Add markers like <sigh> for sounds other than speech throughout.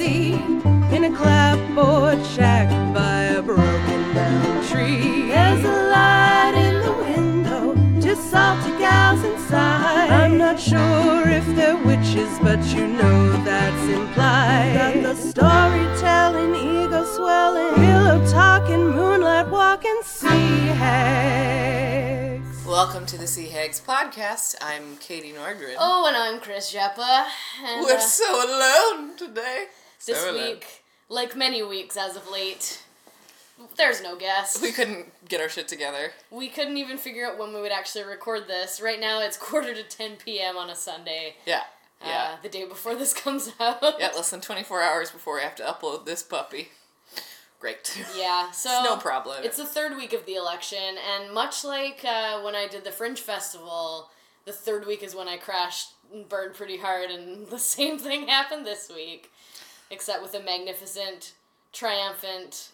sea in a clapboard shack by a broken down tree. There's a light in the window, just salty gals inside. I'm not sure if they're witches, but you know that's implied. Got the storytelling, ego swelling, pillow talking, moonlight walking, sea hags. Welcome to the Sea Hags podcast. I'm Katie Nordgren. Oh, and I'm Chris Jeppa. And We're uh, so alone today. This week, like many weeks as of late, there's no guest. we couldn't get our shit together. We couldn't even figure out when we would actually record this. Right now, it's <laughs> quarter to 10 p.m. on a Sunday. Yeah, Uh, yeah, the day before this <laughs> comes out. yeah. Less than 24 hours before we have to upload this puppy. Great. <laughs> Yeah, so It's no problem. It's the third week of the election, and much like uh, when I did the Fringe Festival, the third week is when I crashed and burned pretty hard, and the same thing happened this week, except with a magnificent, triumphant,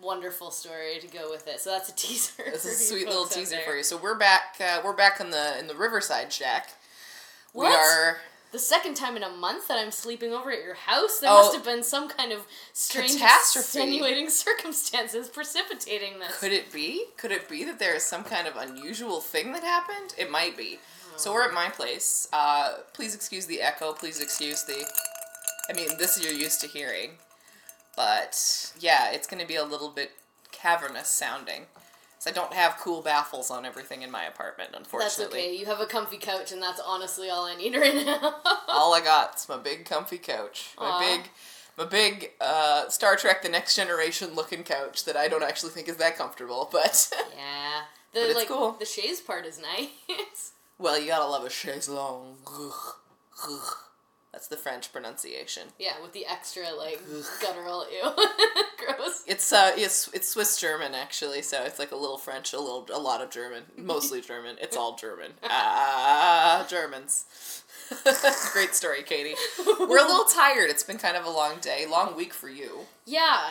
wonderful story to go with it. So that's a <laughs> teaser. This is a sweet little teaser for you. So we're back. Uh, we're back in the in the Riverside Shack. We What? are The second time in a month that I'm sleeping over at your house, there Oh. must have been some kind of strange, extenuating <laughs> circumstances precipitating this. Could it be? Could it be that there is some kind of unusual thing that happened? It might be. So we're at my place. Uh, please excuse the echo. Please excuse the. I mean, this you're used to hearing, but yeah, it's going to be a little bit cavernous sounding. So I don't have cool baffles on everything in my apartment, unfortunately. That's okay. You have a comfy couch, and that's honestly all I need <laughs> right now. All I got is my big comfy couch. My Aw. big, my big uh, Star Trek: The Next Generation looking couch that I don't actually think is that comfortable, <laughs> but. yeah, the But it's like cool. the chaise part is nice. <laughs> Well, you gotta love a chaise longue. That's the French pronunciation. yeah, with the extra like guttural ew, <laughs> gross. It's uh, it's it's Swiss German actually, so it's like a little French, a little, a lot of German, mostly <laughs> German. It's all German. Ah, Germans. <laughs> Great story, Katie. We're a little tired. It's been kind of a long day, long week for you. Yeah.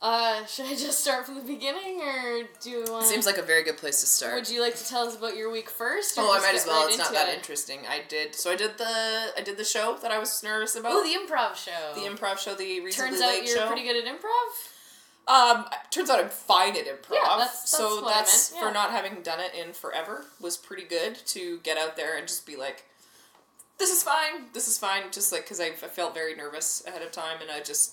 Uh, <laughs> should I just start from the beginning, or do you want? Seems like a very good place to start. Would you like to tell us about your week first? or Oh, I might as well. right It's not that it? interesting. I did. So I did the I did the show that I was nervous about. Oh, the improv show. the improv show, the recently Turns out late you're show. pretty good at improv. Um, turns out I'm fine at improv. Yeah, that's- that's so that's meant, for not having done it in forever was pretty good to get out there and just be like, this is fine. This is fine. Just like because I, I felt very nervous ahead of time and I just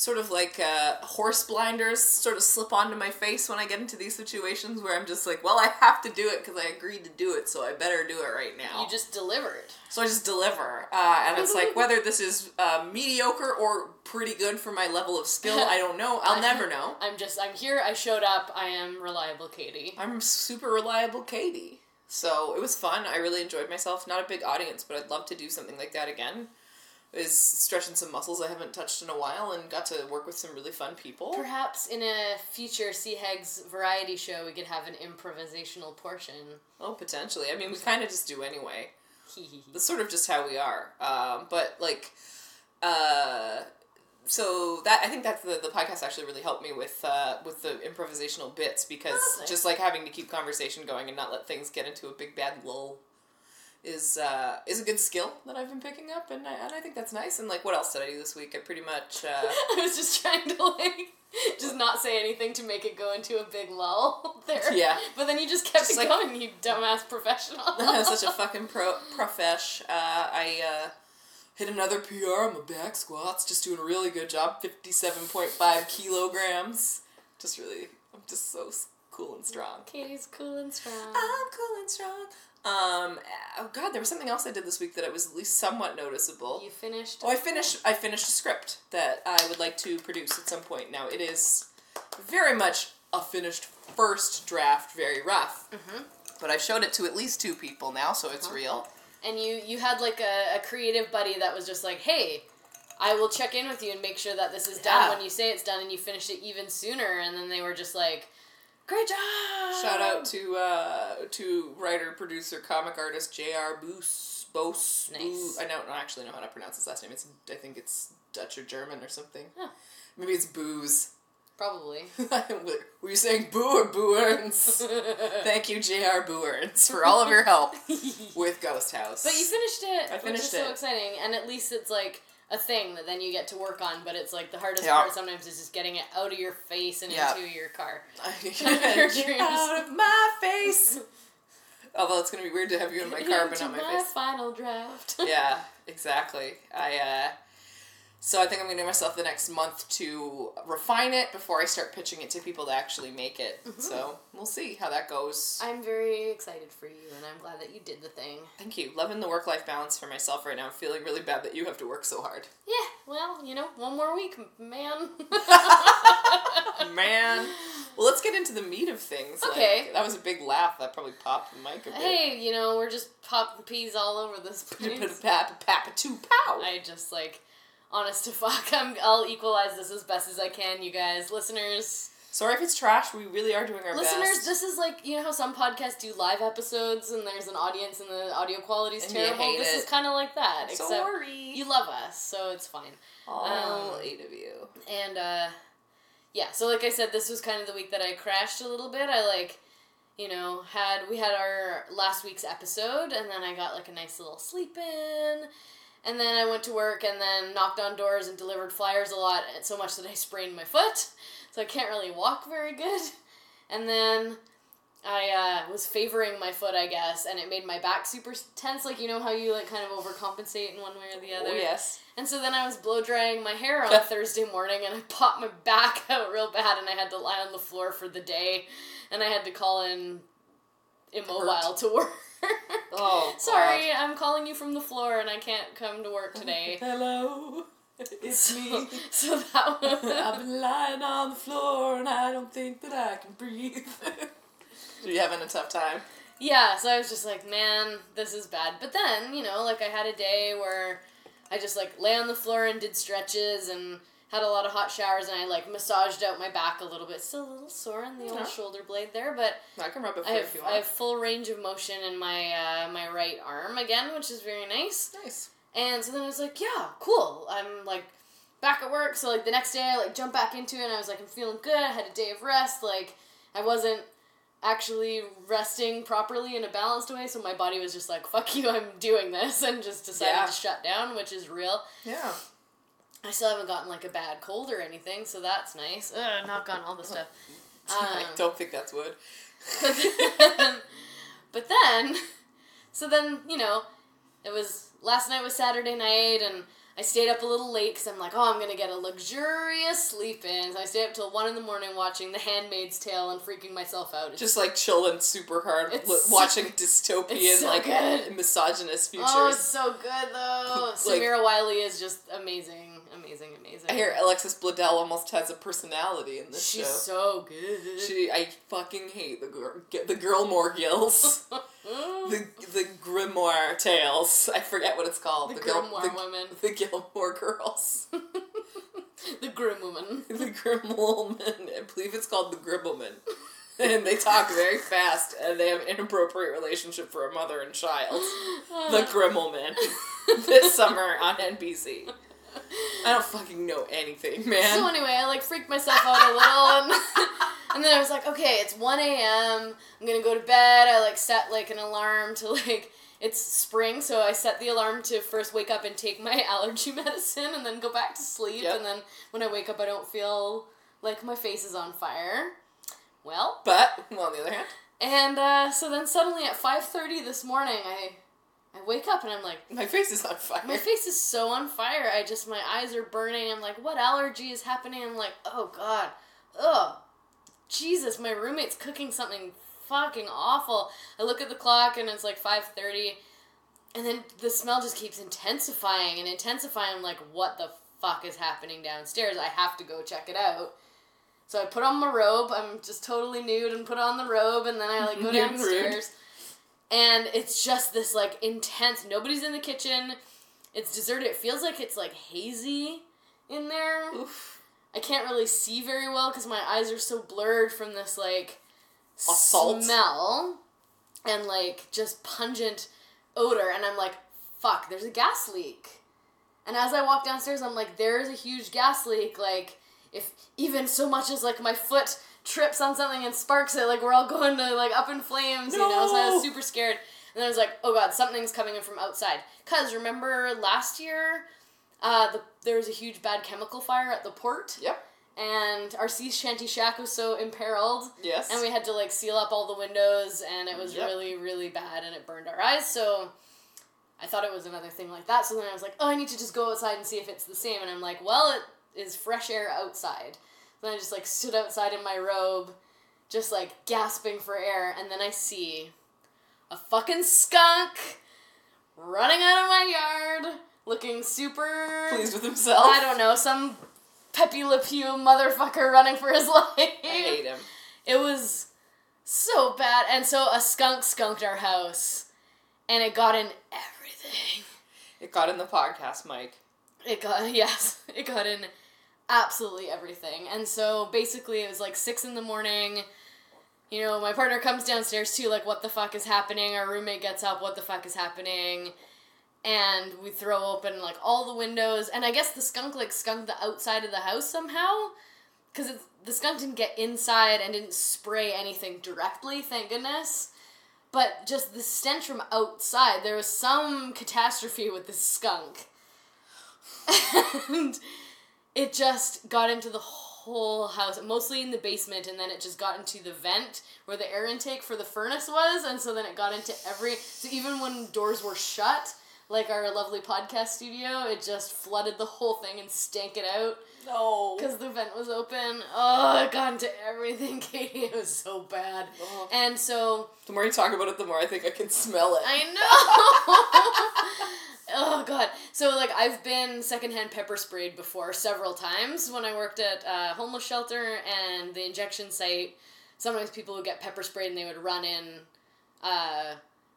sort of like uh, horse blinders sort of slip onto my face when I get into these situations where I'm just like, well, I have to do it because I agreed to do it, so I better do it right now. You just delivered. So I just deliver, uh, and it's like <laughs> whether this is uh, mediocre or pretty good for my level of skill, <laughs> I don't know. I'll never know. I'm just. I'm here. I showed up. I am reliable, Katie. I'm super reliable, Katie. So it was fun. I really enjoyed myself. Not a big audience, but I'd love to do something like that again. Is stretching some muscles I haven't touched in a while, and got to work with some really fun people. Perhaps in a future Sea Hags variety show, we could have an improvisational portion. Oh, potentially. I mean, we kind of just do anyway. That's sort of just how we are. Um, but like, uh, so that I think that the, the podcast actually really helped me with uh, with the improvisational bits because Oh, nice. just like having to keep conversation going and not let things get into a big bad lull is uh, is a good skill that I've been picking up and I, and I think that's nice and like what else did I do this week I pretty much uh, <laughs> I was just trying to like just not say anything to make it go into a big lull <laughs> there. Yeah. But then you just kept Just it like- going, you dumbass professional. <laughs> I'm such a fucking pro profesh. Uh, I uh, hit another PR on my back squats, just doing a really good job. Fifty-seven point five kilograms. Just really, I'm just so cool and strong. Katie's cool and strong. I'm cool and strong. Um, oh god, there was something else I did this week that it was at least somewhat noticeable. You finished. Oh, I finished. I finished a script that I would like to produce at some point. Now it is very much a finished first draft, very rough. Mhm. But I've showed it to at least two people now, so it's real. And you you had like a, a creative buddy that was just like, hey, I will check in with you and make sure that this is done Yeah. when you say it's done, and you finish it even sooner. And then they were just like, great job. Shout out to uh, to writer, producer, comic artist J.R. Boos. Bose. Nice. I don't actually know how to pronounce his last name. It's I think it's Dutch or German or something. Huh. Maybe it's Booze. Probably. <laughs> Were you saying Boo or Booerns? <laughs> Thank you, J.R. Booerns, for all of your help <laughs> with Ghost House. But you finished it. I which finished is so exciting, and at least it's like a thing that then you get to work on, but it's like the hardest Yeah. part sometimes is just getting it out of your face and Yeah. into your car. <laughs> <laughs> Get out of my face. Although it's gonna be weird to have you in my car, but not my face. final draft. yeah, exactly. I uh so I think I'm gonna give myself the next month to refine it before I start pitching it to people to actually make it. So we'll see how that goes. I'm very excited for you, and I'm glad that you did the thing. Thank you. Loving the work life balance for myself right now. I'm feeling really bad that you have to work so hard. Yeah, well, you know, one more week, man. Man. Well, let's get into the meat of things. Like, Okay. that was a big laugh. That probably popped the mic a bit. hey, you know, we're just popping peas all over this place. Papa two pow. I just like, honest to <laughs> fuck, I'm, I'll equalize this as best as I can, you guys, listeners. Sorry if it's trash. We really are doing our Listeners, best. this is like you know how some podcasts do live episodes and there's an audience and the audio quality's And you terrible. This it. is kind of like that, except Sorry. you love us, so it's fine. All um, eight of you. And uh yeah, so like I said, this was kind of the week that I crashed a little bit. I like you know, had we had our last week's episode and then I got like a nice little sleep in. And then I went to work and then knocked on doors and delivered flyers a lot, so much that I sprained my foot. So I can't really walk very good. <laughs> And then I uh, was favoring my foot, I guess, and it made my back super tense. Like, you know how you like kind of overcompensate in one way or the other? Oh, yes. And so then I was blow drying my hair on <laughs> Thursday morning and I popped my back <laughs> out real bad and I had to lie on the floor for the day and I had to call in immobile Hurt. to work. <laughs> Oh, Sorry, I'm calling you from the floor and I can't come to work today. <laughs> Hello. <laughs> It's so, me. so that I've been lying on the floor and I don't think that I can breathe. Are you having a tough time? Yeah, so I was just like, man, this is bad. But then, you know, like I had a day where I just like lay on the floor and did stretches and had a lot of hot showers and I like massaged out my back a little bit. Still a little sore in the old shoulder blade there, but I can rub it for I you have, if you I have full range of motion in my uh, my right arm again, which is very nice. Nice. And so then I was like, yeah, cool. I'm like back at work. So like the next day I like jumped back into it and I was like, I'm feeling good. I had a day of rest. Like I wasn't actually resting properly in a balanced way. So my body was just like, fuck you, I'm doing this. <laughs> And just decided Yeah. to shut down, which is real. Yeah. I still haven't gotten like a bad cold or anything. So that's nice. Ugh, knock on all the stuff. <laughs> I Um, don't think that's wood. <laughs> but then, so then, you know, it was, last night was Saturday night, and I stayed up a little late because I'm like, oh, I'm going to get a luxurious sleep in. So I stayed up till 1 in the morning watching The Handmaid's Tale and freaking myself out. It's Just like chilling super hard, li- so- watching <laughs> dystopian, so like good. misogynist futures. Oh, it's so good though. Like- Samira Wiley is just amazing, amazing, amazing. I hear Alexis Bledel almost has a personality in this She's show. She's so good. She, I fucking hate the girl, the Gilmore Gills, <laughs> the the Grimoire Tales. I forget what it's called. The Gil- Grimoire the, women. The Gilmore Girls. <laughs> the Grim Woman. <laughs> the Grimmelman. I believe it's called the Gribbleman. And they talk very fast, and they have an inappropriate relationship for a mother and child. The Grimmelman. this summer on NBC. <laughs> I don't fucking know anything, man. So anyway, I like freaked myself out a little, and, <laughs> <laughs> and then I was like, okay, it's one a.m. I'm gonna go to bed. I like set like an alarm to like it's spring, so I set the alarm to first wake up and take my allergy medicine, and then go back to sleep. Yep. And then when I wake up, I don't feel like my face is on fire. Well, but, well, on the other hand, and uh, so then suddenly at five thirty this morning, I I wake up and I'm like. my face is on fire. My face is so on fire. I just my eyes are burning. I'm like, what allergy is happening? I'm like, oh god, oh, Jesus, my roommate's cooking something fucking awful. I look at the clock and it's like five thirty, and then the smell just keeps intensifying and intensifying. I'm like, what the fuck is happening downstairs? I have to go check it out. So I put on my robe. I'm just totally nude and put on the robe, and then I like go <laughs> Nude and rude. downstairs and it's just this like intense nobody's in the kitchen. It's deserted. It feels like it's like hazy in there. Oof. i can't really see very well because my eyes are so blurred from this like Assault. smell and like just pungent odor and i'm like fuck there's a gas leak. And as i walk downstairs i'm like there's a huge gas leak. Like if even so much as like my foot trips on something and sparks it like we're all going to like up in flames you know so i was super scared and then i was like oh god something's coming in from outside because remember last year Uh, the, there was a huge bad chemical fire at the port, Yep. and our sea shanty shack was so imperiled, Yes. and we had to like seal up all the windows, and it was Yep. really, really bad, and it burned our eyes. So I thought it was another thing like that. So then I was like, oh, I need to just go outside and see if it's the same. And I'm like, well, it is fresh air outside. Then I just like stood outside in my robe, just like gasping for air, and then I see a fucking skunk running out of my yard, looking super. Pleased with himself. I don't know, some Pepe Le Pew motherfucker running for his <laughs> life. I hate him. It was so bad. And so a skunk skunked our house. And it got in everything. It got in the podcast, Mike. It got, <laughs> yes, it got in absolutely everything. And so basically it was like six in the morning. You know, my partner comes downstairs too, like, what the fuck is happening? Our roommate gets up, what the fuck is happening? And we throw open, like, all the windows. And I guess the skunk, like, skunked the outside of the house somehow. Because the skunk didn't get inside and didn't spray anything directly, thank goodness. But just the stench from outside, there was some catastrophe with this skunk. <laughs> And it just got into the whole house, mostly in the basement, and then it just got into the vent where the air intake for the furnace was, and so then it got into every. So even when doors were shut, like our lovely podcast studio, it just flooded the whole thing and stank it out No. because the vent was open. Oh, it got into everything, <laughs> Katie. It was so bad. Ugh. And so The more you talk about it, the more I think I can smell it. I know. <laughs> <laughs> oh god. So like I've been secondhand pepper sprayed before several times when I worked at a homeless shelter and the injection site. Sometimes people would get pepper sprayed and they would run in uh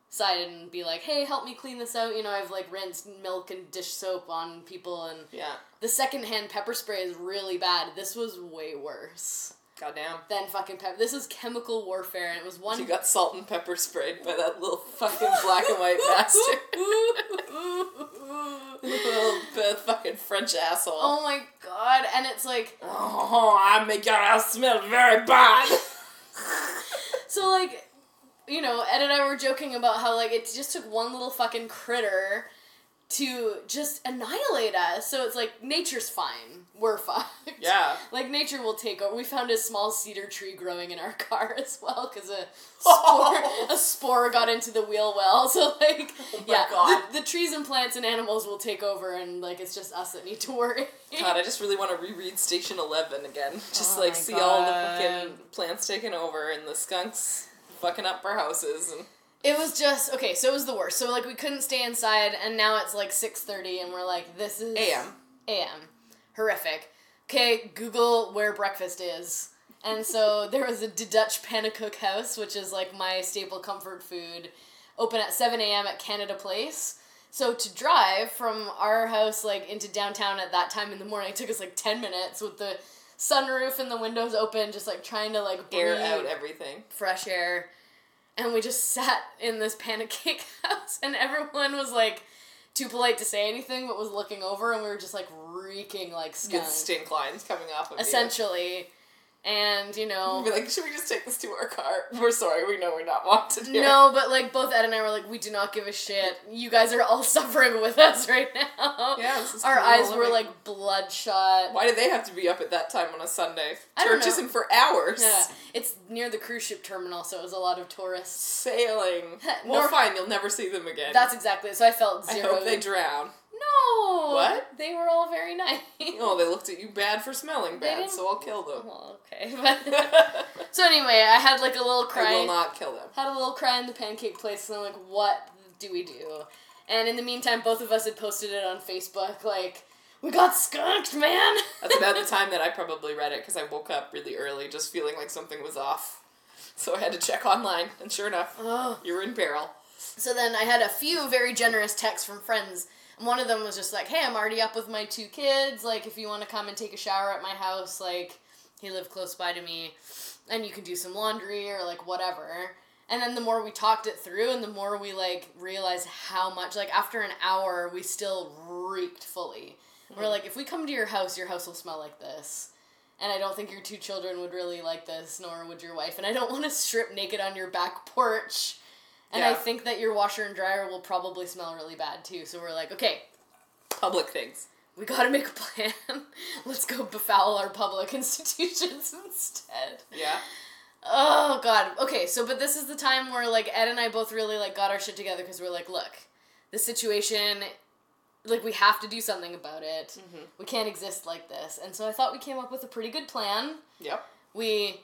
side and be like, "Hey, help me clean this out." You know, I've like rinsed milk and dish soap on people and yeah. the secondhand pepper spray is really bad. This was way worse Goddamn. than fucking pepper. This is chemical warfare and it was one You got salt and pepper sprayed by that little fucking black and white bastard. <laughs> little uh, fucking French asshole. Oh my god! And it's like, Oh, I make your house smell very bad. <laughs> so like, you know, Ed and I were joking about how like it just took one little fucking critter to just annihilate us. So it's like nature's fine, we're <laughs> fucked. Yeah. Like nature will take over. We found a small cedar tree growing in our <laughs> car as well because a <laughs> spore a spore got into the wheel well. So like, Oh yeah, God. The, the trees and plants and animals will take over, and like it's just us that need to worry. God, I just really want to reread Station Eleven again. Just Oh like my see all the fucking plants taken over and the skunks fucking up our houses and It was just okay. So it was the worst. So like we couldn't stay inside, and now it's like six thirty, and we're like, this is AM. AM, horrific. Okay, Google where breakfast is, and so <laughs> there was a De Dutch Pannekoek House, which is like my staple comfort food, open at seven a.m. at Canada Place. So to drive from our house like into downtown at that time in the morning it took us like ten minutes with the sunroof and the windows open, just like trying to like air out everything. fresh air. And we just sat in this pancake <laughs> house, and everyone was like too polite to say anything, but was looking over, and we were just like reeking like skunk, stink lines coming off of essentially. And you know, Be like, should we just take this to our car? <laughs> We're sorry, we know we're not wanted here. no, but like both Ed and I were like, we do not give a shit. You guys are all <laughs> suffering with us right now. Yeah, this is Our eyes were like bloodshot. Why did they have to be up at that time on a Sunday? Church isn't for hours. Yeah, it's near the cruise ship terminal, so it was a lot of tourists. Sailing. <laughs> Nor- Well, fine, you'll never see them again. That's exactly it. So I felt zero. I hope they drown. What? They were all very nice. Oh, they looked at you bad for smelling bad, so I'll kill them. Well, okay, but <laughs> so anyway, I had like a little cry. I will not kill them. Had a little cry in the pancake place, and I'm like, what do we do? And in the meantime, both of us had posted it on Facebook, like, we got skunked, man. That's about the <laughs> time that I probably read it because I woke up really early, just feeling like something was off. So I had to check online, and sure enough, oh. you were in peril. So then I had a few very generous texts from friends. One of them was just like, hey, I'm already up with my two kids. Like, if you want to come and take a shower at my house, like, he lived close by to me, and you can do some laundry or, like, whatever. And then the more we talked it through, and the more we, like, realized how much, like, after an hour, we still reeked fully. We're mm-hmm. like, if we come to your house, your house will smell like this. And I don't think your two children would really like this, nor would your wife. And I don't want to strip naked on your back porch. And I think that your washer and dryer will probably smell really bad too. So we're like, okay, Public things. we gotta make a plan. <laughs> Let's go befoul our public <laughs> institutions instead. Yeah. Oh god. Okay, so but this is the time where like Ed and I both really like got our shit together because we're like, look, the situation, like we have to do something about it. Mm-hmm. We can't exist like this. And so I thought we came up with a pretty good plan. Yep. We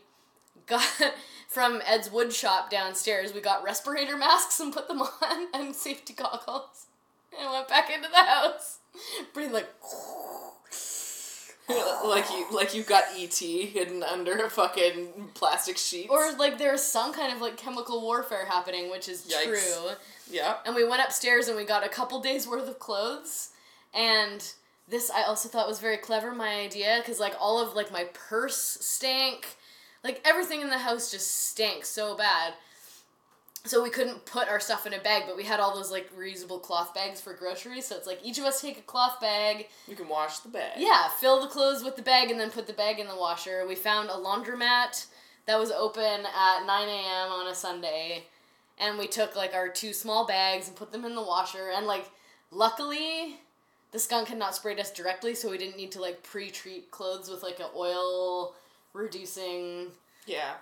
got <laughs> from Ed's wood shop downstairs. We got respirator masks and put them <laughs> on and safety goggles, and went back into the house. Breathe like. <laughs> like you like you got ET hidden under a fucking plastic sheet. Or like there's some kind of like chemical warfare happening, which is Yikes. true. yeah. And we went upstairs and we got a couple days worth of clothes. And this I also thought was very clever, my idea, because like all of like my purse stank. Like everything in the house just stank so bad. So we couldn't put our stuff in a bag, but we had all those like reusable cloth bags for groceries. So it's like each of us take a cloth bag. You can wash the bag. Yeah, fill the clothes with the bag and then put the bag in the washer. We found a laundromat that was open at 9 a.m. on a Sunday. And we took like our two small bags and put them in the washer. And like, luckily, the skunk had not sprayed us directly, so we didn't need to like pre treat clothes with like a oil reducing Yeah.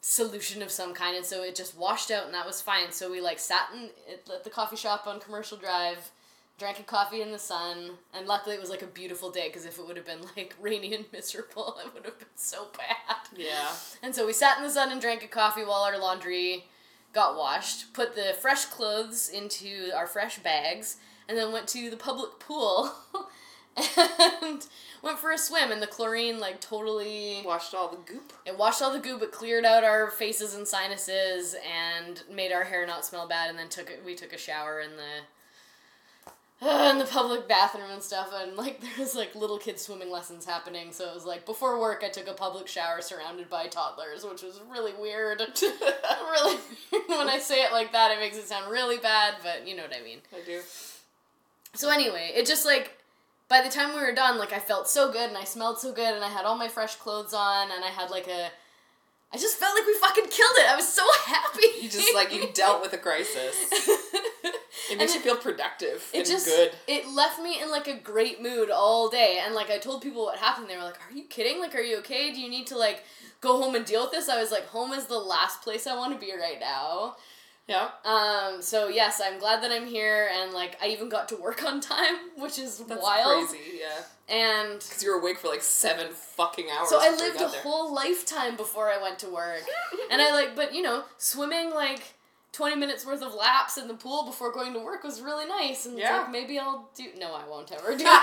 solution of some kind and so it just washed out and that was fine so we like sat in at the coffee shop on commercial drive drank a coffee in the sun and luckily it was like a beautiful day because if it would have been <laughs> like rainy and miserable <laughs> it would have been so bad Yeah. and so we sat in the sun and drank a coffee while our laundry got washed put the fresh clothes into our fresh bags and then went to the public pool <laughs> and went for a swim and the chlorine like totally Washed all the goop. it washed all the goop, it cleared out our faces and sinuses, and made our hair not smell bad. And then took it. We took a shower in the uh, in the public bathroom and stuff. And like <laughs> there was like little kids swimming lessons happening. So it was like before work, I took a public shower surrounded by toddlers, which was really weird. <laughs> really. When I say it like that, it makes it sound really bad, but you know what I mean. I do. So anyway, it just like by the time we were done, like I felt so good and I smelled so good and I had all my fresh clothes on and I had like a I just felt like we fucking killed it. I was so <laughs> happy. You just like you dealt with a crisis. <laughs> It makes you feel productive it and just good. it left me in like a great mood all day and like I told people what happened they were like are you kidding like are you okay do you need to like go home and deal with this I was like home is the last place I want to be right now Yeah. um so yes I'm glad that I'm here and like I even got to work on time <laughs> which is That's wild crazy. Yeah. and Because you were awake for like seven fucking hours. So I lived a there. whole lifetime before I went to work. <laughs> and I like, but you know, swimming like 20 minutes worth of laps in the pool before going to work was really nice. And Yeah. it's like, maybe I'll do, no, I won't ever <laughs> do it.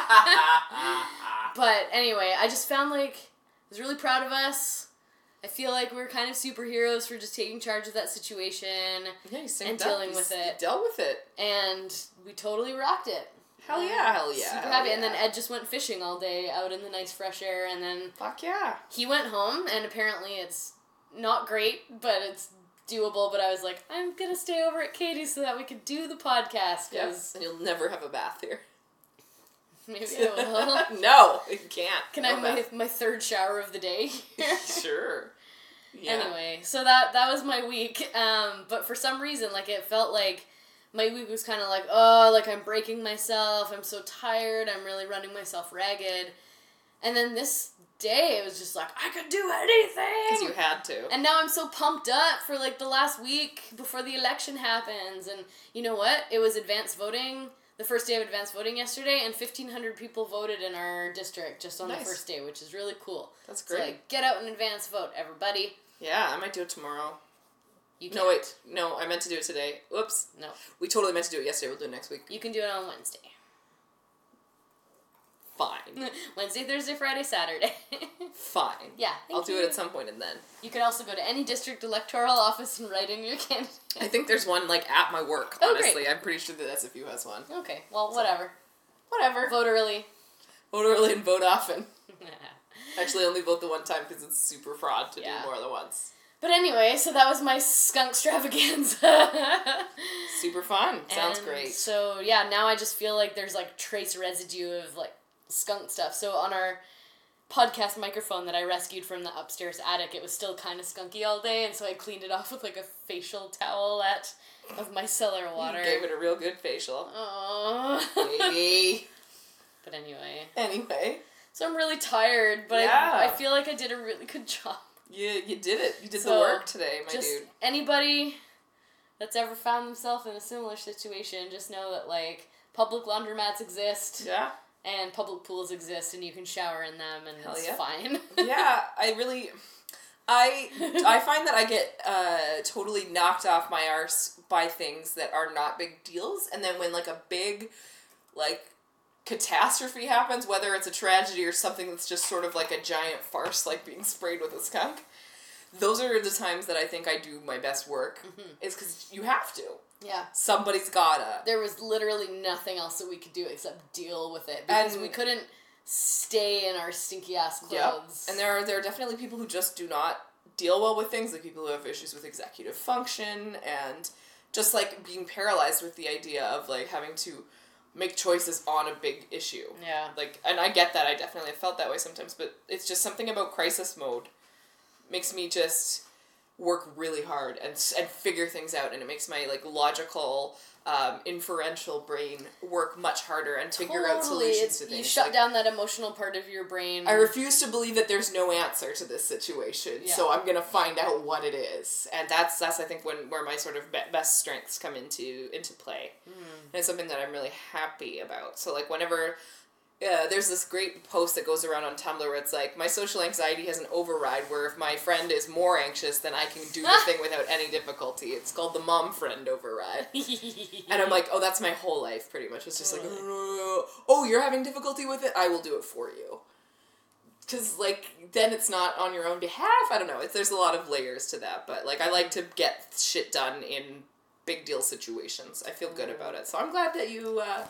but anyway, I just found like, I was really proud of us. I feel like we are kind of superheroes for just taking charge of that situation. yeah, you And dealing You with s- it. Dealt with it. And we totally rocked it. Hell yeah, hell yeah. Super happy. And then. Ed just went fishing all day out in the nice fresh air. And then Fuck yeah. he went home and apparently it's not great but it's doable but i was like i'm gonna stay over at katie's so that we could do the podcast Yes. And you'll never have a bath here. <laughs> maybe i will <laughs> no, you can't. can no i have my, my third shower of the day here <laughs> sure. Yeah. anyway so that that was my week um but for some reason like it felt like my week was kind of like oh like i'm breaking myself i'm so tired i'm really running myself ragged and then this day it was just like i could do anything Because you had to. And now I'm so pumped up for like the last week before the election happens. And you know what? It was advanced voting, the first day of advanced voting yesterday, and 1,500 people voted in our district just on the first day, which is really cool. That's So great. like, get out and advance vote, everybody. Yeah, I might do it tomorrow. You No, wait. No, I meant to do it today. Whoops. No. We totally meant to do it yesterday. We'll do it next week. You can do it on Wednesday. Fine. <laughs> Wednesday, Thursday, Friday, Saturday. <laughs> Fine. yeah. I'll do you. it at some point and then. You can also go to any district electoral office and write in your candidate. I think there's one like at my work. Oh, great. honestly, I'm pretty sure that SFU has one. Okay, well, whatever. Whatever. Vote early. Vote early and vote often. <laughs> Actually, only vote the one time because it's super fraud to Yeah. do more than once. But anyway, so that was my skunk extravaganza. <laughs> Super fun. Sounds And great. So yeah, now I just feel like there's like trace residue of like skunk stuff. So on our podcast microphone that I rescued from the upstairs attic, it was still kind of skunky all day, and so I cleaned it off with like a facial towelette of micellar water. Gave it a real good facial. Aww. <laughs> Baby. But anyway, Anyway, so I'm really tired, but Yeah. I, I feel like I did a really good <laughs> job. you you did it. You did the work today, my just dude. anybody that's ever found themselves in a similar situation, just know that like public laundromats exist Yeah. and public pools exist, and you can shower in them, and Hell it's yeah. fine. <laughs> yeah, I really, I I find that I get uh, totally knocked off my arse by things that are not big deals, and then when like a big, like catastrophe happens, whether it's a tragedy or something that's just sort of like a giant farce, like being sprayed with a skunk. Those are the times that I think I do my best work. Mm-hmm. Is because you have to. yeah. Somebody's gotta. There was literally nothing else that we could do except deal with it because And- we couldn't stay in our stinky ass Yep. clothes. And there are there are definitely people who just do not deal well with things, like people who have issues with executive function and just like being paralyzed with the idea of like having to make choices on a big issue. yeah. Like and I get that, I definitely have felt that way sometimes, but it's just something about crisis mode makes me just work really hard and and figure things out and it makes my like logical um, inferential brain work much harder and figure out solutions It's- to things. You shut like- down that emotional part of your brain. I refuse to believe that there's no answer to this situation. So I'm gonna find out what it is, and that's that's I think when where my sort of be- best strengths come into into play, Hmm. and it's something that I'm really happy about. So like whenever. Uh, there's this great post that goes around on Tumblr where it's like my social anxiety has an override where if my friend is more anxious then I can do the <laughs> thing without any difficulty. It's called the mom friend override. And I'm like, oh, that's my whole life, pretty much. It's just like, <laughs> oh, you're having difficulty with it? I will do it for you. Because, like, then it's not on your own behalf. I don't know. It's, there's a lot of layers to that. But, like, I like to get shit done in big deal situations. I feel good about it. So I'm glad that you, uh,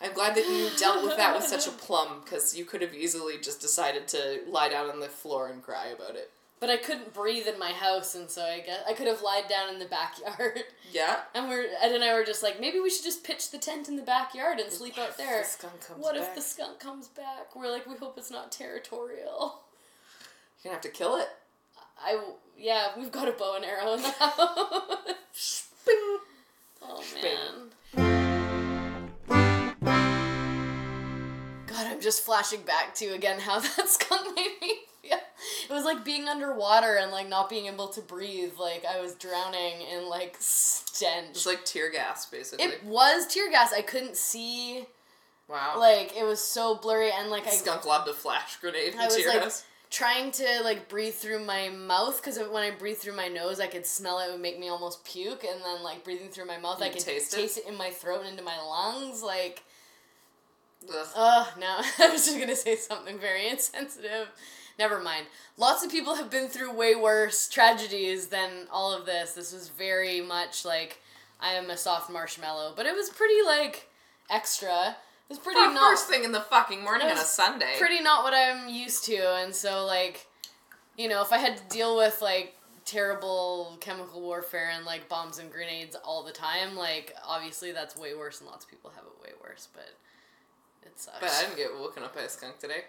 I'm glad that you dealt with that with such a plum. Because you could have easily just decided to lie down on the floor and cry about it. but I couldn't breathe in my house, and so I guess I could have lied down in the backyard. Yeah? And we're Ed and I were just like, maybe we should just pitch the tent in the backyard and sleep out there. The skunk comes What back. if the skunk comes back? We're like, we hope it's not territorial. You're gonna have to kill it. I yeah, we've got a bow and arrow in the <laughs> house. Bing. oh Bing. Just flashing back to again how <laughs> that skunk made me feel. It was like being underwater and like not being able to breathe. Like I was drowning in like stench. It's like tear gas, basically. it was tear gas. I couldn't see. wow. Like it was so blurry and like I skunk lobbed a flash grenade I was like gas. trying to like breathe through my mouth because when I breathe through my nose, I could smell it. it would make me almost puke, and then like breathing through my mouth, I You could taste taste, it? it? in my throat and into my lungs. Like. Oh no, <laughs> I was just gonna say something very <laughs> insensitive. Never mind. Lots of people have been through way worse tragedies than all of this. This was very much like I am a soft marshmallow, but it was pretty like extra. It was pretty not first thing in the fucking morning on a Sunday. pretty not what I'm used to, and so like, you know, if I had to deal with like terrible chemical warfare and like bombs and grenades all the time, like obviously that's way worse, and lots of people have it way worse, but it sucks. But I didn't get woken up by a skunk today.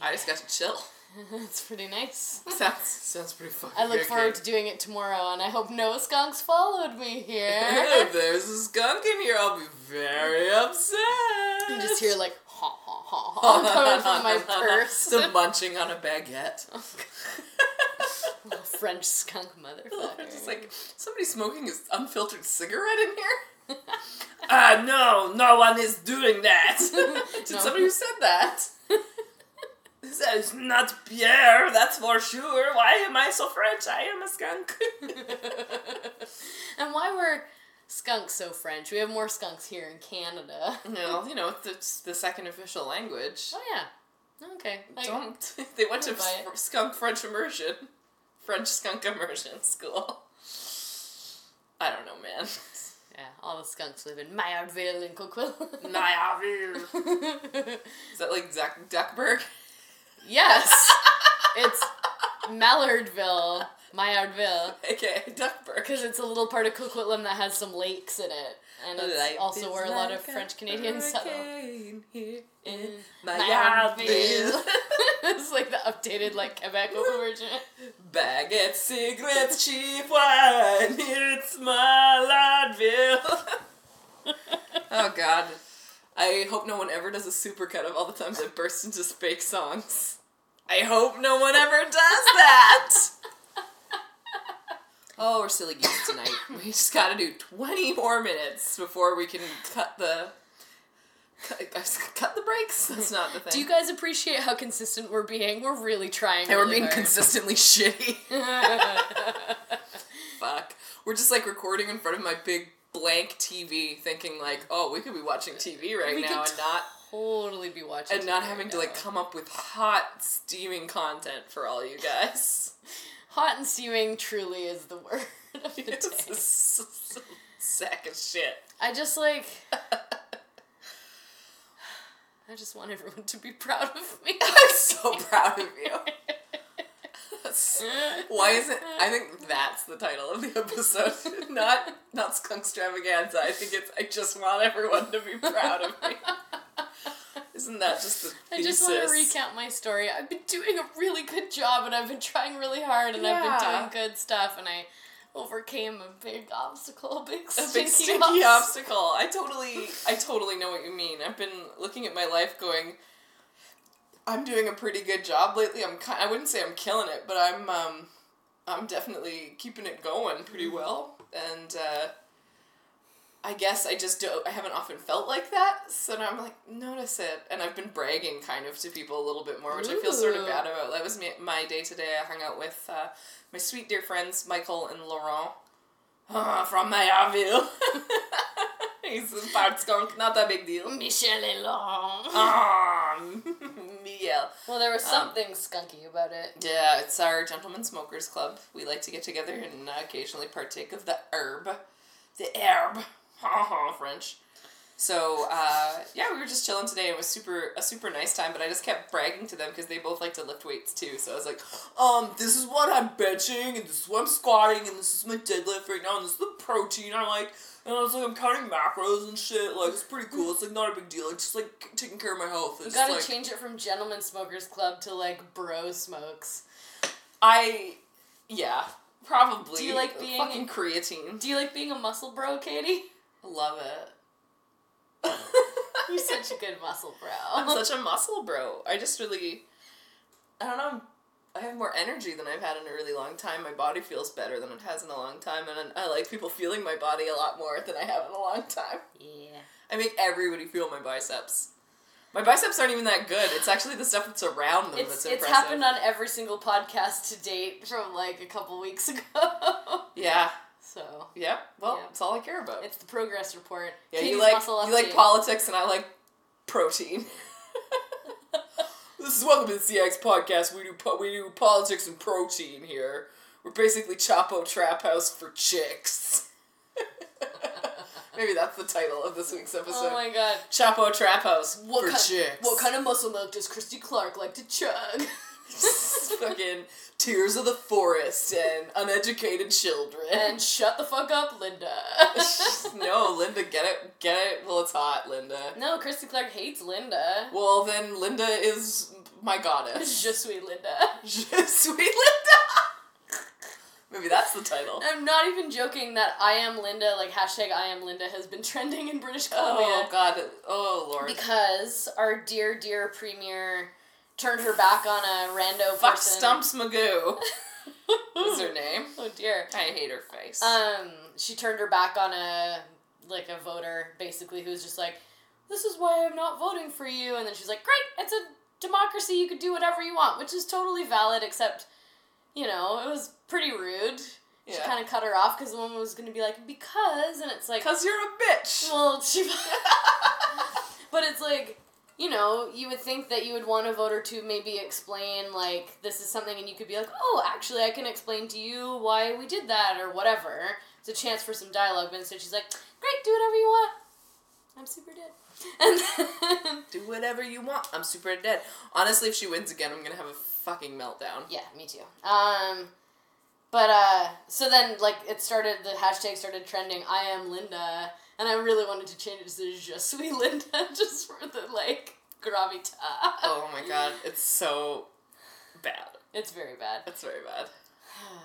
I just got to chill. <laughs> it's pretty nice. <laughs> Sounds sounds pretty fun. I look forward to doing it tomorrow, and I hope no skunks followed me here. if <laughs> there's a skunk in here, I'll be very upset. you just hear like ha ha ha ha coming from my purse. Some munching on a baguette. Oh, Little French skunk motherfucker. just like somebody smoking his unfiltered cigarette in here. <laughs> Ah, no, no one is doing that. <laughs> <laughs> Did No. somebody who said that? That is not Pierre, that's for sure. Why am I so French? I am a skunk. and why were skunks so French? We have more skunks here in Canada. well, you know, it's the second official language. Oh yeah. Okay. I- Don't. They went to I'd buy it. f- skunk French immersion. French skunk immersion school. I don't know, man. Yeah, all the skunks live in Maillardville in Coquille. Nayavir. <laughs> Is that like Duck- Duckburg? yes. <laughs> It's Mallardville, Maillardville. Okay, Duckburg. Because it's a little part of Coquitlam that has some lakes in it. And it's Life also where a lot of like French Canadians settle. here in mm. Maillardville. Maillardville. <laughs> <laughs> it's like the updated like Quebec <laughs> version. Baguette, cigarettes, cheap wine. Here it's Maillardville. oh God, I hope no one ever does a supercut of all the times I burst into fake songs. I hope no one ever does that. Oh, we're silly geese tonight. <laughs> We just gotta do 20 more minutes before we can cut the. Cut, cut the breaks? That's not the thing. Do you guys appreciate how consistent we're being? We're really trying. and we're being hard. consistently <laughs> shitty. <laughs> Fuck. We're just like recording in front of my big blank TV, thinking like, oh, we could be watching TV right We now and not totally be watching. and not having right to like come up with hot steaming content for all you guys. Hot and steaming truly is the <laughs> word of the it's day. a s- s- sack of shit. I just like. I just want everyone to be proud of me. <laughs> I'm so proud of you. <laughs> Why isn't I think that's the title of the episode. Not not skunk extravaganza. I think it's I just want everyone to be proud of me. Isn't that just the I just want to recount my story. I've been doing a really good job and I've been trying really hard and I've been doing good stuff and I overcame a big obstacle, a big a stinky, big stinky obstacle. I totally, I totally know what you mean. I've been looking at my life, going, I'm doing a pretty good job lately. I'm, ki- I wouldn't say I'm killing it, but I'm, um, I'm definitely keeping it going pretty Mm-hmm. well. And uh, I guess I just don't, I haven't often felt like that, so now I'm like notice it, and I've been bragging kind of to people a little bit more, which I feel sort of bad about. That was me, my day today. I hung out with uh, my sweet dear friends Michael and Laurent ah, from Mayaville. <laughs> He's a part skunk, not a big deal. Michel et Laurent. Ah, <laughs> Miguel. Well, there was Um, something skunky about it. Yeah, it's our Gentlemen Smokers Club. We like to get together and uh, occasionally partake of the herb. The herb. French. So, uh, yeah, we were just chilling today. It was super a super nice time, but I just kept bragging to them because they both like to lift weights too. So I was like, um, this is what I'm benching, and this is what I'm squatting, and this is my deadlift right now, and this is the protein I like. And I was like, I'm counting macros and shit. Like, it's pretty cool. It's like not a big deal. It's just like taking care of my health. It's gotta like, change it from Gentleman Smokers Club to like Bro Smokes. I, yeah, probably. Do you like being- fucking creatine? Do you like being a muscle bro, Katie? Love it. You're such a good muscle bro. <laughs> I'm such a muscle bro. I just really, I don't know. I'm, have more energy than I've had in a really long time. My body feels better than it has in a long time, and I like people feeling my body a lot more than I have in a long time. yeah. I make everybody feel my biceps. My biceps aren't even that good. It's actually the stuff that's around them It's that's impressive. it's happened on every single podcast to date from like a couple weeks ago. <laughs> yeah. So Yep. Well, Yeah. it's all I care about. it's the progress report. Yeah, Katie's you like you like politics, and I like protein. <laughs> <laughs> this is welcome to the Sea Hags podcast. We do po- we do politics and protein here. We're basically Chapo Trap House for chicks. <laughs> Maybe that's the title of this week's oh episode. Oh my god. Chapo Trap House What for kind, chicks. what kind of muscle milk does Christy Clark like to chug? fucking tears of the forest and uneducated children. and shut the fuck up, Linda. <laughs> no, Linda, get it, get it. Well, it's hot, Linda. no, Christy Clark hates Linda. Well, then Linda is my goddess. <laughs> Je suis Linda. Je suis Linda. Maybe that's the title. I'm not even joking that I am Linda, like hashtag I am Linda has been <laughs> trending in British Columbia. Oh God. Oh Lord. Because our dear, dear premier turned her back on a rando Fuck person. Stumps Magoo. <laughs> Is her name? oh dear. I hate her face. Um, she turned her back on a like a voter basically who's just like, this is why I'm not voting for you, and then she's like, great, it's a democracy, you could do whatever you want, which is totally valid, except, you know, it was pretty rude. She Yeah. kind of cut her off because the woman was gonna be like, because, and it's like, Cause you're a bitch. well, she, <laughs> <laughs> but it's like. You know, you would think that you would want a voter to maybe explain, like, this is something, and you could be like, oh, actually, I can explain to you why we did that, or whatever. It's a chance for some dialogue, but instead she's like, great, do whatever you want. I'm super dead. And then, Do whatever you want. I'm super dead. Honestly, if she wins again, I'm gonna have a fucking meltdown. yeah, me too. Um, but, uh, so then, like, it started, the hashtag started trending, I am Linda, and I really wanted to change it to Je suis <laughs> Linda, just for the, like, gravitas. Oh my god, it's so bad. It's very bad. It's very bad. <sighs>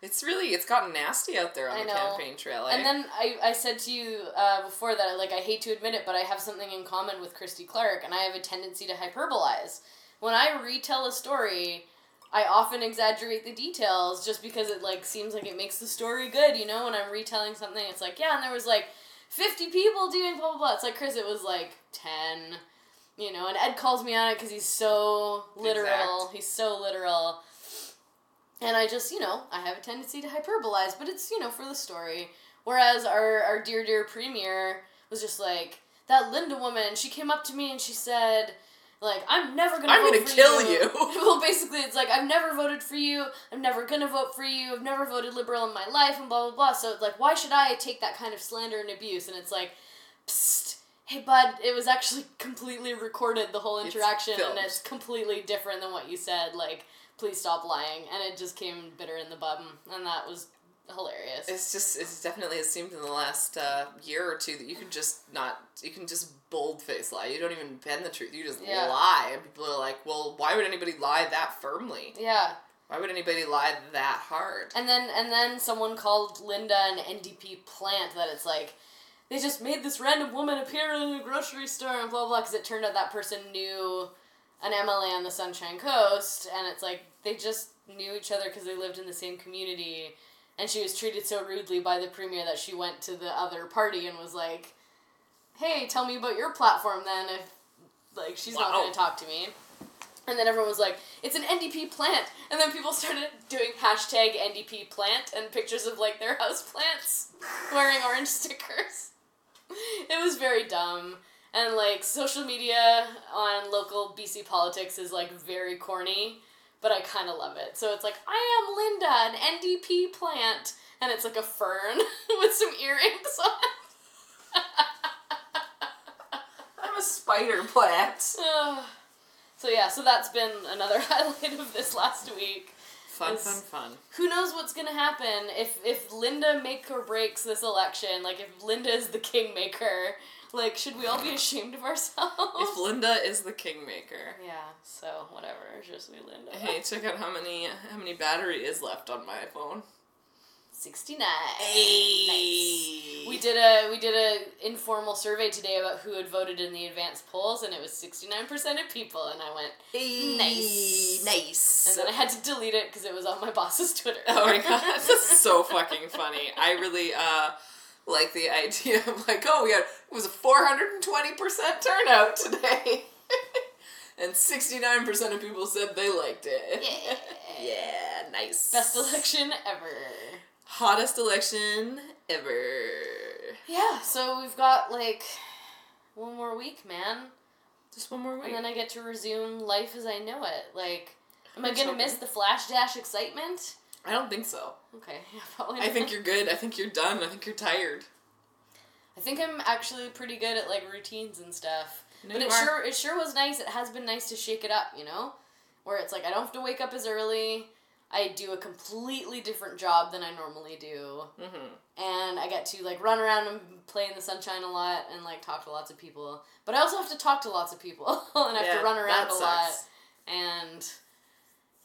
It's really it's gotten nasty out there on I the know. campaign trail. Eh? And then I, I said to you uh, before that, like, I hate to admit it, but I have something in common with Christy Clark, and I have a tendency to hyperbolize. When I retell a story, I often exaggerate the details just because it, like, seems like it makes the story good, you know? When I'm retelling something, it's like, yeah, and there was, like, 50 people doing blah, blah, blah. It's like, Chris, it was, like, 10, you know? And Ed calls me on it because he's so literal. Exact. He's so literal. And I just, you know, I have a tendency to hyperbolize, but it's, you know, for the story. Whereas our, our dear, dear premier was just like, that Linda woman, she came up to me and she said, like, I'm never gonna I'm gonna kill you. you. <laughs> well, basically, it's like, I've never voted for you, I'm never gonna vote for you, I've never voted liberal in my life, and blah, blah, blah. So, like, why should I take that kind of slander and abuse? And it's like, psst, hey, bud, it was actually <laughs> completely recorded, the whole It's interaction, and it's completely different than what you said. Like, please stop lying. And it just came bitter in the bum, and that was hilarious. It's just it's definitely it seemed in the last uh, year or two that you can just not you can just bold face lie. You don't even bend the truth. You just Yeah. lie, and people are like, "Well, why would anybody lie that firmly? yeah. Why would anybody lie that hard?" And then and then someone called Linda an NDP plant that it's like they just made this random woman appear in a grocery store and blah blah because it turned out that person knew an MLA on the Sunshine Coast and it's like they just knew each other because they lived in the same community and she was treated so rudely by the premier that she went to the other party and was like hey tell me about your platform then if like she's not going to talk to me and then everyone was like, it's an NDP plant. And then people <laughs> started doing hashtag NDP plant and pictures of like their house plants <laughs> wearing orange stickers. <laughs> It was very dumb. And like social media on local BC politics is like very corny, but I kind of love it. So it's like, I am Linda, an NDP plant. And it's like a fern <laughs> with some earrings on. <laughs> I'm a spider plant. <sighs> So yeah, so that's been another <laughs> highlight of this last week. Fun, fun, fun. who knows what's gonna happen if if Linda make or breaks this election? Like if Linda is the kingmaker, like should we all be ashamed of ourselves? If Linda is the kingmaker. yeah. So whatever, it's just me, Linda. Hey, check out how many how many battery is left on my phone. Sixty nine. Hey. We did a we did a informal survey today about who had voted in the advanced polls, and it was sixty nine percent of people, and I went, Hey, Nice. Nice. and then I had to delete it because it was on my boss's Twitter. Oh my god, <laughs> that's so fucking funny. I really uh like the idea of like, oh we had it was a four hundred and twenty percent turnout today. <laughs> and sixty nine percent of people said they liked it. Yeah. <laughs> yeah, nice. Best election ever. Hottest election ever. Yeah, so we've got like one more week, man. Just one more week. And then I get to resume life as I know it. Like, am I gonna miss the flash dash excitement? I don't think so. Okay, <laughs> yeah, probably. I think you're good. I think you're done. I think you're tired. I think I'm actually pretty good at like routines and stuff. No, but it are. sure it sure was nice. It has been nice to shake it up, you know, where it's like I don't have to wake up as early. I do a completely different job than I normally do, Mm-hmm. and I get to like run around and play in the sunshine a lot and like talk to lots of people. But I also have to talk to lots of people <laughs> and I have to run around a lot. And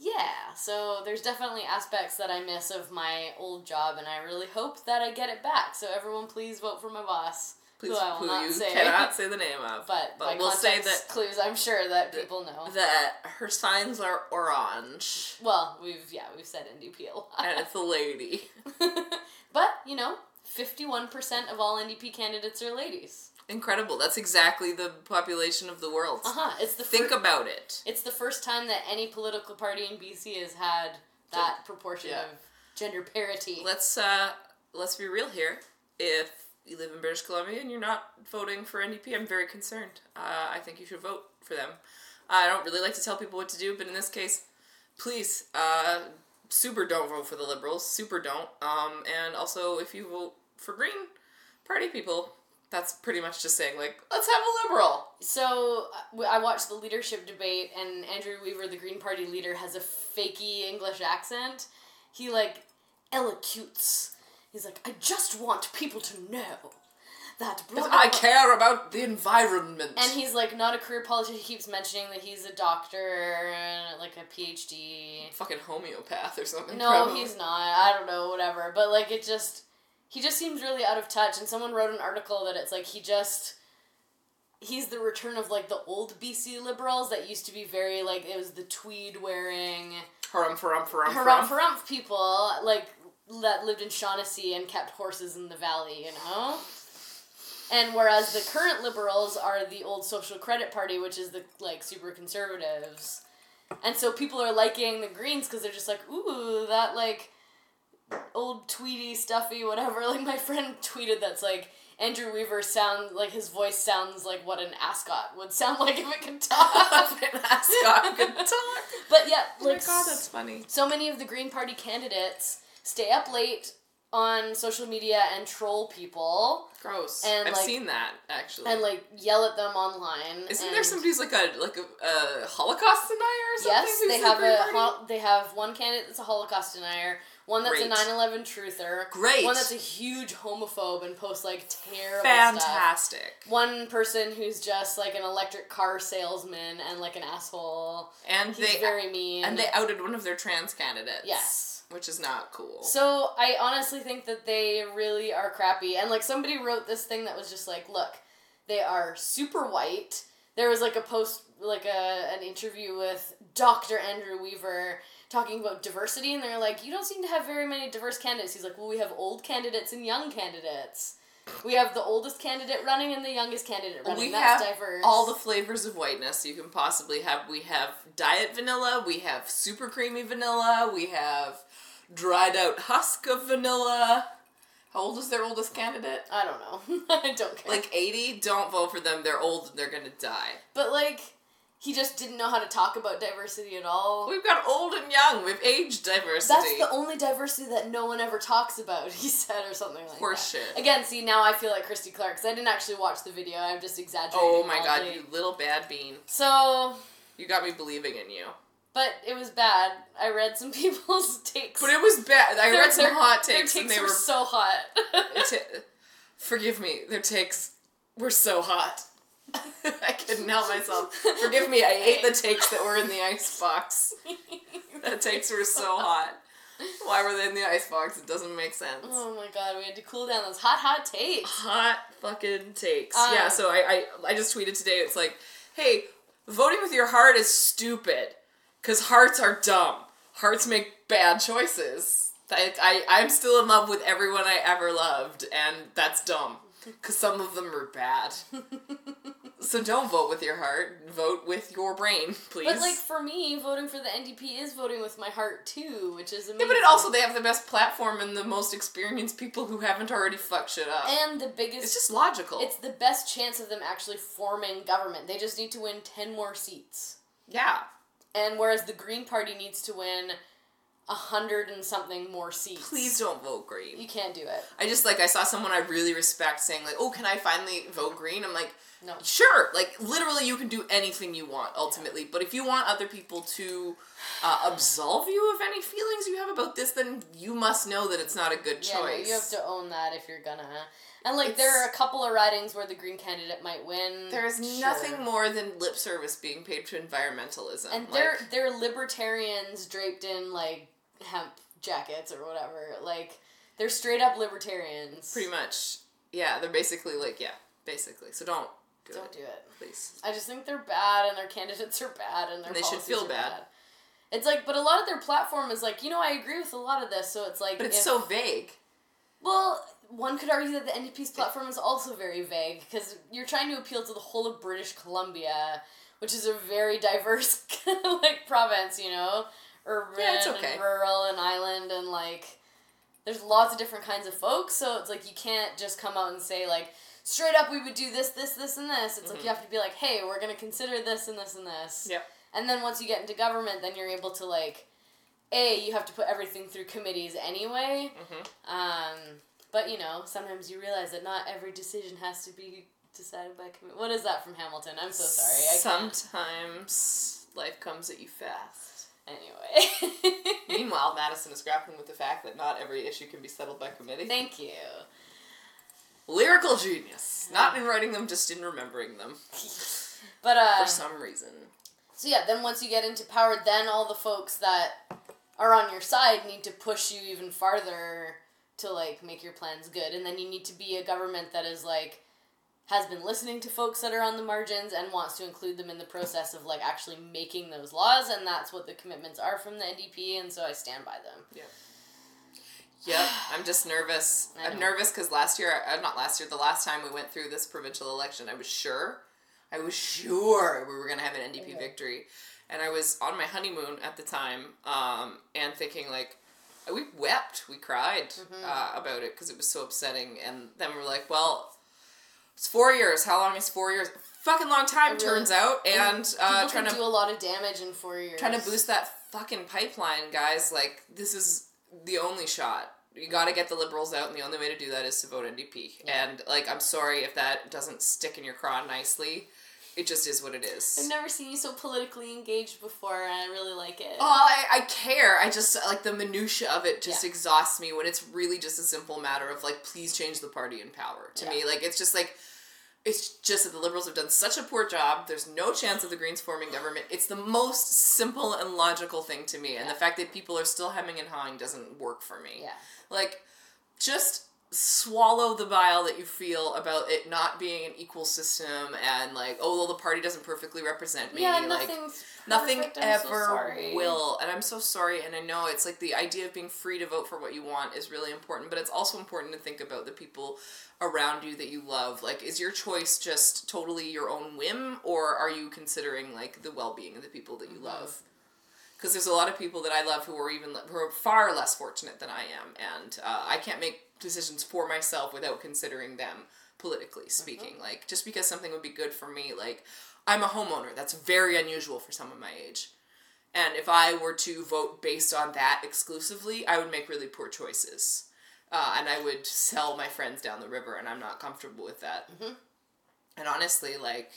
yeah, so there's definitely aspects that I miss of my old job, and I really hope that I get it back. So everyone, please vote for my boss, Please, who I will who not you say. cannot say the name of. but but we'll say that clues, I'm sure that people know. that her signs are orange well, we've yeah, we've said NDP a lot. and it's a lady. <laughs> but you know, fifty-one percent of all NDP candidates are ladies. Incredible. That's exactly the population of the world. Uh huh. It's the Think fir- about it. It's the first time that any political party in BC has had that proportion yeah. of gender parity. Let's uh let's be real here. If you live in British Columbia and you're not voting for NDP, I'm very concerned. Uh, I think you should vote for them. I don't really like to tell people what to do, but in this case, please, uh, super don't vote for the Liberals. Super don't. Um, and also, if you vote for Green Party people, that's pretty much just saying like, let's have a Liberal. So uh, i watched the leadership debate, and Andrew Weaver, the Green Party leader, has a fakey English accent. He like elocutes. He's like, I just want people to know that? I care about the environment. And he's like not a career politician. He keeps mentioning that he's a doctor and like a PhD. fucking homeopath or something. No, probably. he's not. I don't know, whatever. But like it just he just seems really out of touch and someone wrote an article that it's like he just he's the return of like the old BC liberals that used to be very like it was the tweed wearing harumph harumph harumph harumph harumph. harumph people like that lived in Shaughnessy and kept horses in the valley, you know? And whereas the current liberals are the old social credit party, which is the like super conservatives. And so people are liking the Greens because they're just like, ooh, that like old tweety stuffy whatever. <laughs> Like my friend tweeted that's like Andrew Weaver sound like his voice sounds like what an ascot would sound <laughs> like if it could talk. <laughs> An ascot could talk. but yeah, Oh my like god, that's funny. so many of the Green Party candidates stay up late on social media and troll people Gross. And, I've like- seen that actually. and like yell at them online. Isn't there somebody who's like a like a, a Holocaust denier or something? Yes, they have a hol- they have one candidate that's a Holocaust denier, one that's Great. a 9/11 truther, Great. one that's a huge homophobe and posts like terrible stuff. Fantastic. One person who's just like an electric car salesman and like an asshole. And He's they very mean. and they outed one of their trans candidates. Yes. Which is not cool. So I honestly think that they really are crappy. And like somebody wrote this thing that was just like, look, they are super white. There was like a post, like a an interview with Dr. Andrew Weaver talking about diversity, and they're like, you don't seem to have very many diverse candidates. He's like, well, we have old candidates and young candidates. We have the oldest candidate running and the youngest candidate running. we That's have diverse. all the flavors of whiteness you can possibly have. We have diet vanilla, we have super creamy vanilla, we have dried out husk of vanilla. How old is their oldest candidate? I don't know. <laughs> I don't care. Like 80? Don't vote for them. They're old and they're gonna die. but like, he just didn't know how to talk about diversity at all. We've got old and young. We've age diversity. That's the only diversity that no one ever talks about, <laughs> he said, or something like Horse that. shit. Again, see, now I feel like Christy Clark, because I didn't actually watch the video, I'm just exaggerating. Oh my god, you little bad bean. So, You got me believing in you. but it was bad. I read some <laughs> people's takes. But it was bad. I Their- read some their- hot their takes, and they were were. so hot. <laughs> ta- forgive me, their takes were so hot. <laughs> I couldn't help myself. Forgive me, I ate the takes that were in the ice box. The takes were so hot. Why were they in the ice box? It doesn't make sense. oh my god, we had to cool down those hot, hot takes. Hot fucking takes. Um, yeah, so I, I I just tweeted today. It's like, hey, voting with your heart is stupid, cause hearts are dumb. Hearts make bad choices. Like I I'm still in love with everyone I ever loved, and that's dumb, cause some of them are bad. <laughs> so don't vote with your heart. Vote with your brain, <laughs> please. But like for me, voting for the NDP is voting with my heart too, which is amazing. yeah, but it also they have the best platform and the most experienced people who haven't already fucked shit up. and the biggest it's just logical. It's the best chance of them actually forming government. They just need to win 10 more seats. yeah. And whereas the Green Party needs to win a hundred and something more seats. Please don't vote green. You can't do it. I just like I saw someone I really respect saying like, "Oh, can I finally vote green?" I'm like, No. "Sure." Like literally, you can do anything you want ultimately. But if you want other people to uh, absolve you of any feelings you have about this, then you must know that it's not a good Yeah, no, choice. you have to own that if you're gonna. And like It's- there are a couple of ridings where the Green candidate might win. There is Sure. nothing more than lip service being paid to environmentalism. And like, they're they're libertarians draped in like hemp jackets or whatever. Like they're straight up libertarians. pretty much, yeah, they're basically like, yeah, basically. So don't do Don't it, do it. please. I just think they're bad and their candidates are bad and their And they should policies feel are bad. It's like, but a lot of their platform is like, you know, I agree with a lot of this, so it's like, But it's if- so vague. well. One could argue that the NDP's platform is also very vague because you're trying to appeal to the whole of British Columbia, which is a very diverse <laughs> like province, you know, urban Yeah, it's okay. and rural and island and like there's lots of different kinds of folks. So it's like you can't just come out and say like straight up we would do this, this, this, and this. It's like you have to be like, hey, we're gonna consider this and this and this. Yep. And then once you get into government, then you're able to like, a you have to put everything through committees anyway. Mhm. Um, but you know, sometimes you realize that not every decision has to be decided by committee. What is that from Hamilton? I'm so sorry. Sometimes life comes at you fast. Anyway. <laughs> Meanwhile, Madison is grappling with the fact that not every issue can be settled by committee. Thank you. lyrical genius. Not in writing them, just in remembering them <laughs> But uh for some reason. So yeah, then once you get into power, then all the folks that are on your side need to push you even farther to like make your plans good, and then you need to be a government that is like has been listening to folks that are on the margins and wants to include them in the process of like actually making those laws, and that's what the commitments are from the NDP, and so I stand by them. Yeah. Yep, I'm just nervous. <sighs> I'm nervous because last year, uh, not last year, the last time we went through this provincial election, I was sure, I was sure we were gonna have an NDP Okay. victory, and I was on my honeymoon at the time, um, and thinking like, we wept, we cried Mm-hmm. uh, about it because it was so upsetting, and then we're like, well, four years. How long is four years? Fucking long time, really- turns out, and uh, trying to do a lot of damage in four years. trying to boost that fucking pipeline, guys. Like this is the only shot. You got to get the liberals out, and the only way to do that is to vote NDP. And like, I'm sorry if that doesn't stick in your craw nicely. It just is what it is. I've never seen you so politically engaged before, and I really like it. Oh, I, I care. I just like the minutia of it just Yeah. exhausts me when it's really just a simple matter of like, please change the party in power. To me, like it's just like it's just that the liberals have done such a poor job. There's no chance of the Greens forming government. It's the most simple and logical thing to me, and the fact that people are still hemming and hawing doesn't work for me. Yeah. Like, just swallow the bile that you feel about it not being an equal system and like, oh, well, the party doesn't perfectly represent me. Yeah, like, Nothing so ever sorry. will. And I'm so sorry. And I know it's like the idea of being free to vote for what you want is really important, but it's also important to think about the people around you that you love. Like, is your choice just totally your own whim, or are you considering like the well being of the people that you Mm-hmm. love? Because there's a lot of people that I love who are even who are far less fortunate than I am, and uh, I can't make decisions for myself without considering them politically speaking. Like just because something would be good for me, like I'm a homeowner. That's very unusual for someone my age. And if I were to vote based on that exclusively, I would make really poor choices. Uh, and I would sell my friends down the river, and I'm not comfortable with that. And honestly, like,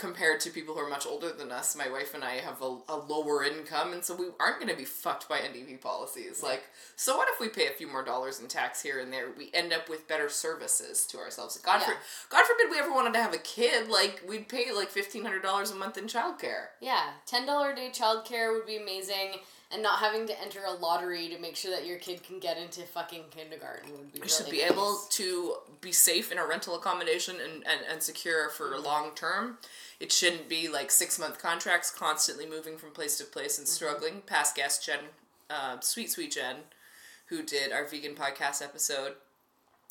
compared to people who are much older than us, my wife and I have a, a lower income, and so we aren't going to be fucked by NDP policies. Like, so what if we pay a few more dollars in tax here and there? We end up with better services to ourselves. God, Yeah. for, God forbid we ever wanted to have a kid. Like, we'd pay like fifteen hundred dollars a month in childcare. Yeah, ten dollar a day childcare would be amazing, and not having to enter a lottery to make sure that your kid can get into fucking kindergarten would be. We should be nice. able to be safe in a rental accommodation and, and, and secure for mm-hmm. long term. It shouldn't be like six month contracts, constantly moving from place to place and struggling. Past guest Jen, uh, sweet sweet Jen, who did our vegan podcast episode,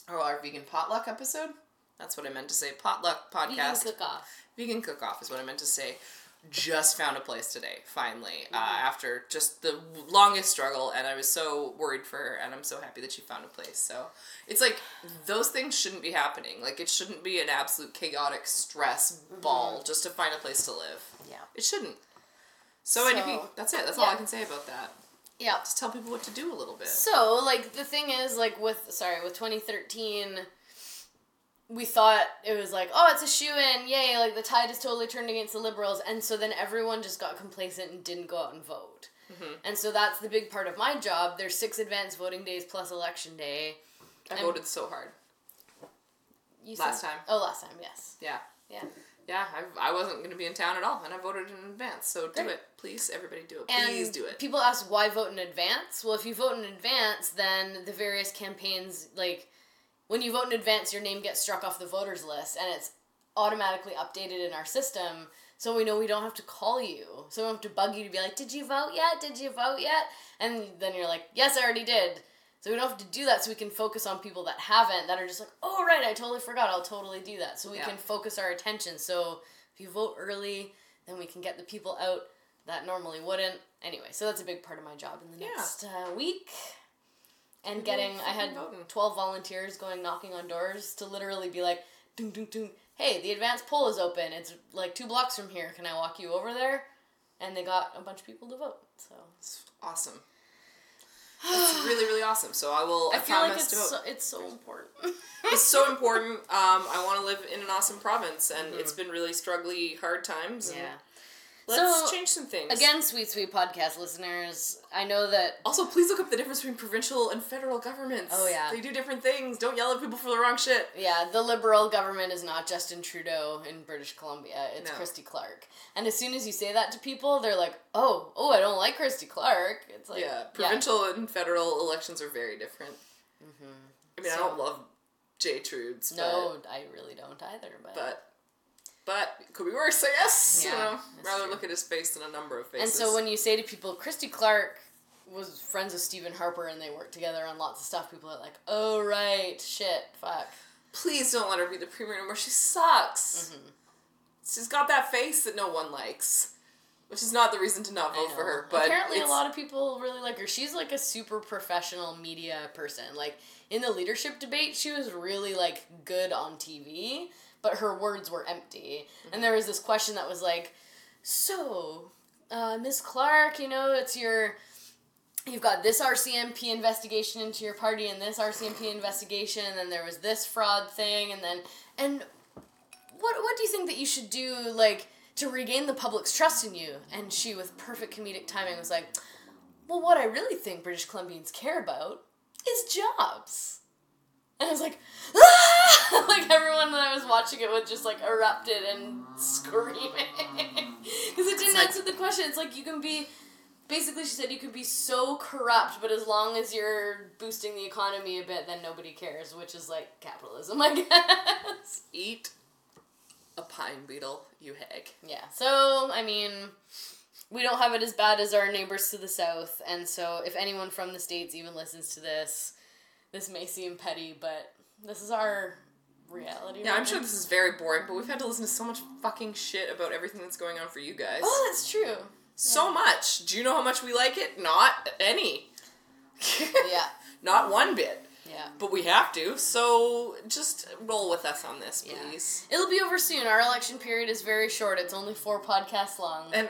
or our vegan potluck episode. That's what I meant to say. Potluck podcast. Vegan cook off. Vegan cook off is what I meant to say. Just found a place today, finally, uh, after just the longest struggle, and I was so worried for her, and I'm so happy that she found a place. So it's like those things shouldn't be happening. Like it shouldn't be an absolute chaotic stress ball just to find a place to live. Yeah. It shouldn't. So, So- NDP, that's it. That's all I can say about that. Yeah. Just tell people what to do a little bit. So, like, the thing is, like, with, sorry, with 2013, we thought it was like, oh, it's a shoo in, yay, like, the tide is totally turned against the liberals, and so then everyone just got complacent and didn't go out and vote. Mm-hmm. And so that's the big part of my job. There's six advanced voting days plus election day. I I'm- voted so hard. You Last said- time. Oh, last time, yes. Yeah. Yeah. Yeah, I, I wasn't going to be in town at all, and I voted in advance. So do it. Please, everybody do it. And Please do it. People ask why vote in advance. Well, if you vote in advance, then the various campaigns, like when you vote in advance, your name gets struck off the voters list, and it's automatically updated in our system. So we know we don't have to call you. So we don't have to bug you to be like, "Did you vote yet? Did you vote yet?" And then you're like, "Yes, I already did." So we don't have to do that. So we can focus on people that haven't, that are just like, "Oh, right, I totally forgot. I'll totally do that." So we Yeah. can focus our attention. So if you vote early, then we can get the people out that normally wouldn't. Anyway, so that's a big part of my job in the Yeah. next uh, week. And getting, I had voting. 12 volunteers going knocking on doors to literally be like, ding, ding, ding, hey, the advanced poll is open. It's like two blocks from here. Can I walk you over there? And they got a bunch of people to vote. So It's awesome. It's <sighs> really, really awesome. So I will. I, I feel like it's to vote. so, it's so important. <laughs> it's so important. Um, I want to live in an awesome province, and Mm-hmm. it's been really struggly, hard times. and- yeah. Let's So, change some things. Again, sweet, sweet podcast listeners, I know that Also, please look up the difference between provincial and federal governments. Oh, yeah. They do different things. Don't yell at people for the wrong shit. Yeah, the liberal government is not Justin Trudeau in British Columbia. It's No. Christy Clark. And as soon as you say that to people, they're like, "Oh, oh, I don't like Christy Clark." It's like yeah, provincial and federal elections are very different. Mm-hmm. I mean, I don't love Jay Trude's, No, I really don't either. But, but but could be worse, I guess. you Yeah, know, rather true. look at his face than a number of faces. and so when you say to people, Christy Clark was friends with Stephen Harper and they worked together on lots of stuff, people are like, "Oh right, shit, fuck." please don't let her be the premier anymore. She sucks. Mm-hmm. She's got that face that no one likes, which is not the reason to not vote for her. But apparently, a lot of people really like her. She's like a super professional media person. Like in the leadership debate, she was really like good on TV, but her words were empty. Mm-hmm. And there was this question that was like, "So, uh, Miss Clark, you know, it's your." You've got this RCMP investigation into your party and this RCMP investigation, and then there was this fraud thing, and then and what what do you think that you should do like to regain the public's trust in you and she with perfect comedic timing was like well what i really think british columbians care about is jobs and i was like ah! <laughs> like everyone that i was watching it with just like erupted and screaming <laughs> because it didn't like- answer the question it's like you can be basically she said you could be so corrupt but as long as you're boosting the economy a bit then nobody cares which is like capitalism <laughs> i guess eat a pine beetle, you hag. Yeah. So, I mean, we don't have it as bad as our neighbors to the south, and so if anyone from the states even listens to this, this may seem petty, but this is our reality. Yeah, I'm right sure now. this is very boring, but we've had to listen to so much fucking shit about everything that's going on for you guys. Oh, that's true. so much. Do you know how much we like it? Not any. <laughs> Yeah. Not one bit. Yeah. But we have to, so just roll with us on this, please. Yeah. It'll be over soon. Our election period is very short. It's only four podcasts long. And,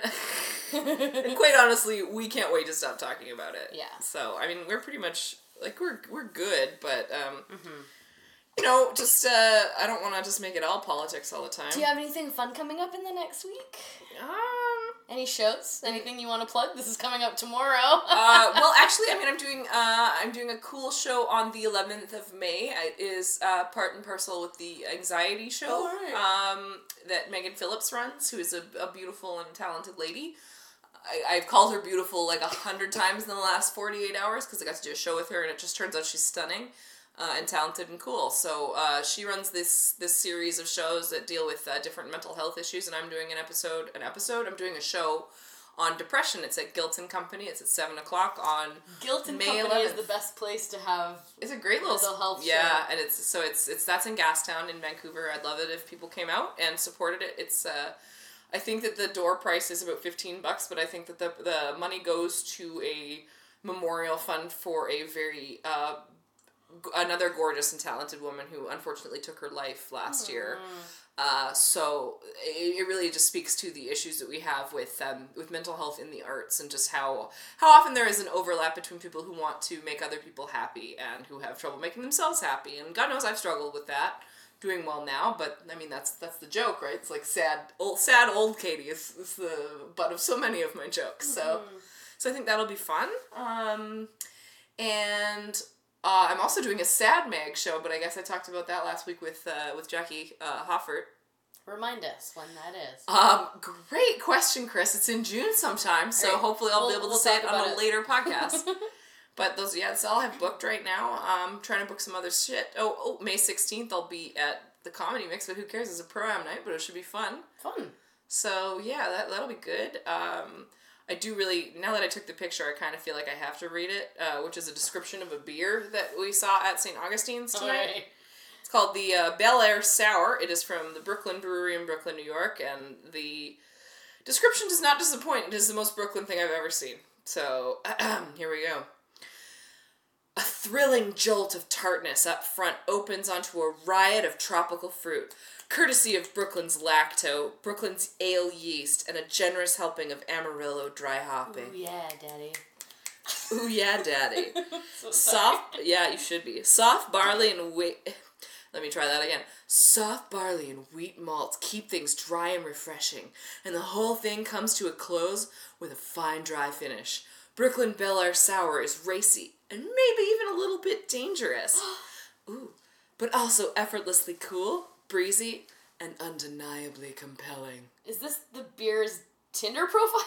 and <laughs> <laughs> quite honestly, we can't wait to stop talking about it. Yeah. So I mean, we're pretty much like we're we're good, but um, Mm-hmm. you know, just uh, I don't want to just make it all politics all the time. Do you have anything fun coming up in the next week? Um. Any shows? Anything you want to plug? This is coming up tomorrow. uh, <laughs> well, actually, I mean, I'm doing uh, I'm doing a cool show on the 11th of May. It is uh, part and parcel with the Anxiety Show Oh, right. um, that Megan Phillips runs, who is a, a beautiful and talented lady. I, I've called her beautiful like a hundred times in the last 48 hours because I got to do a show with her, and it just turns out she's stunning. Uh, and talented and cool. So uh, she runs this this series of shows that deal with uh, different mental health issues, and I'm doing an episode. An episode. I'm doing a show on depression. It's at Guilt and Company. It's at seven o'clock on. Guilt and May Company is the best place to have. It's a great little Mental health yeah, show. and it's so it's it's that's in Gastown in Vancouver. I'd love it if people came out and supported it. It's uh, I think that the door price is about fifteen bucks, but I think that the the money goes to a memorial fund for a very uh, g- another gorgeous and talented woman who unfortunately took her life last year. Uh, so it, it really just speaks to the issues that we have with um, with mental health in the arts and just how how often there is an overlap between people who want to make other people happy and who have trouble making themselves happy. And God knows I've struggled with that. Doing well now, but I mean that's that's the joke, right? It's like sad old sad old Katie is, is the butt of so many of my jokes. So so I think that'll be fun. Um, and uh, I'm also doing a sad mag show, but I guess I talked about that last week with uh, with Jackie uh, Hoffert. Remind us when that is. Um, great question, Chris. It's in June sometime, so Great. hopefully I'll We'll- be able to we'll say it on a it. later podcast. <laughs> but those, yeah, that's all I have booked right now. Um, trying to book some other shit. Oh, oh, May sixteenth, I'll be at the Comedy Mix, but who cares? It's a pro am night, but it should be fun. Fun. So yeah, that that'll be good. Um, I do really now that I took the picture, I kind of feel like I have to read it, uh, which is a description of a beer that we saw at St. Augustine's tonight. It's called the uh, Bel Air Sour. It is from the Brooklyn Brewery in Brooklyn, New York, and the description does not disappoint. It is the most Brooklyn thing I've ever seen. So <clears throat> here we go. A thrilling jolt of tartness up front opens onto a riot of tropical fruit, courtesy of Brooklyn's Lacto, Brooklyn's ale yeast, and a generous helping of Amarillo dry hopping. Ooh, yeah, daddy. Ooh yeah, daddy. <laughs> So. Soft, yeah, you should be. Soft barley and wheat. Let me try that again. Soft barley and wheat malts keep things dry and refreshing, and the whole thing comes to a close with a fine dry finish. Brooklyn Bel Air Sour is racy and maybe even a little bit dangerous. <gasps> Ooh, but also effortlessly cool, breezy, and undeniably compelling. Is this the beer's Tinder profile?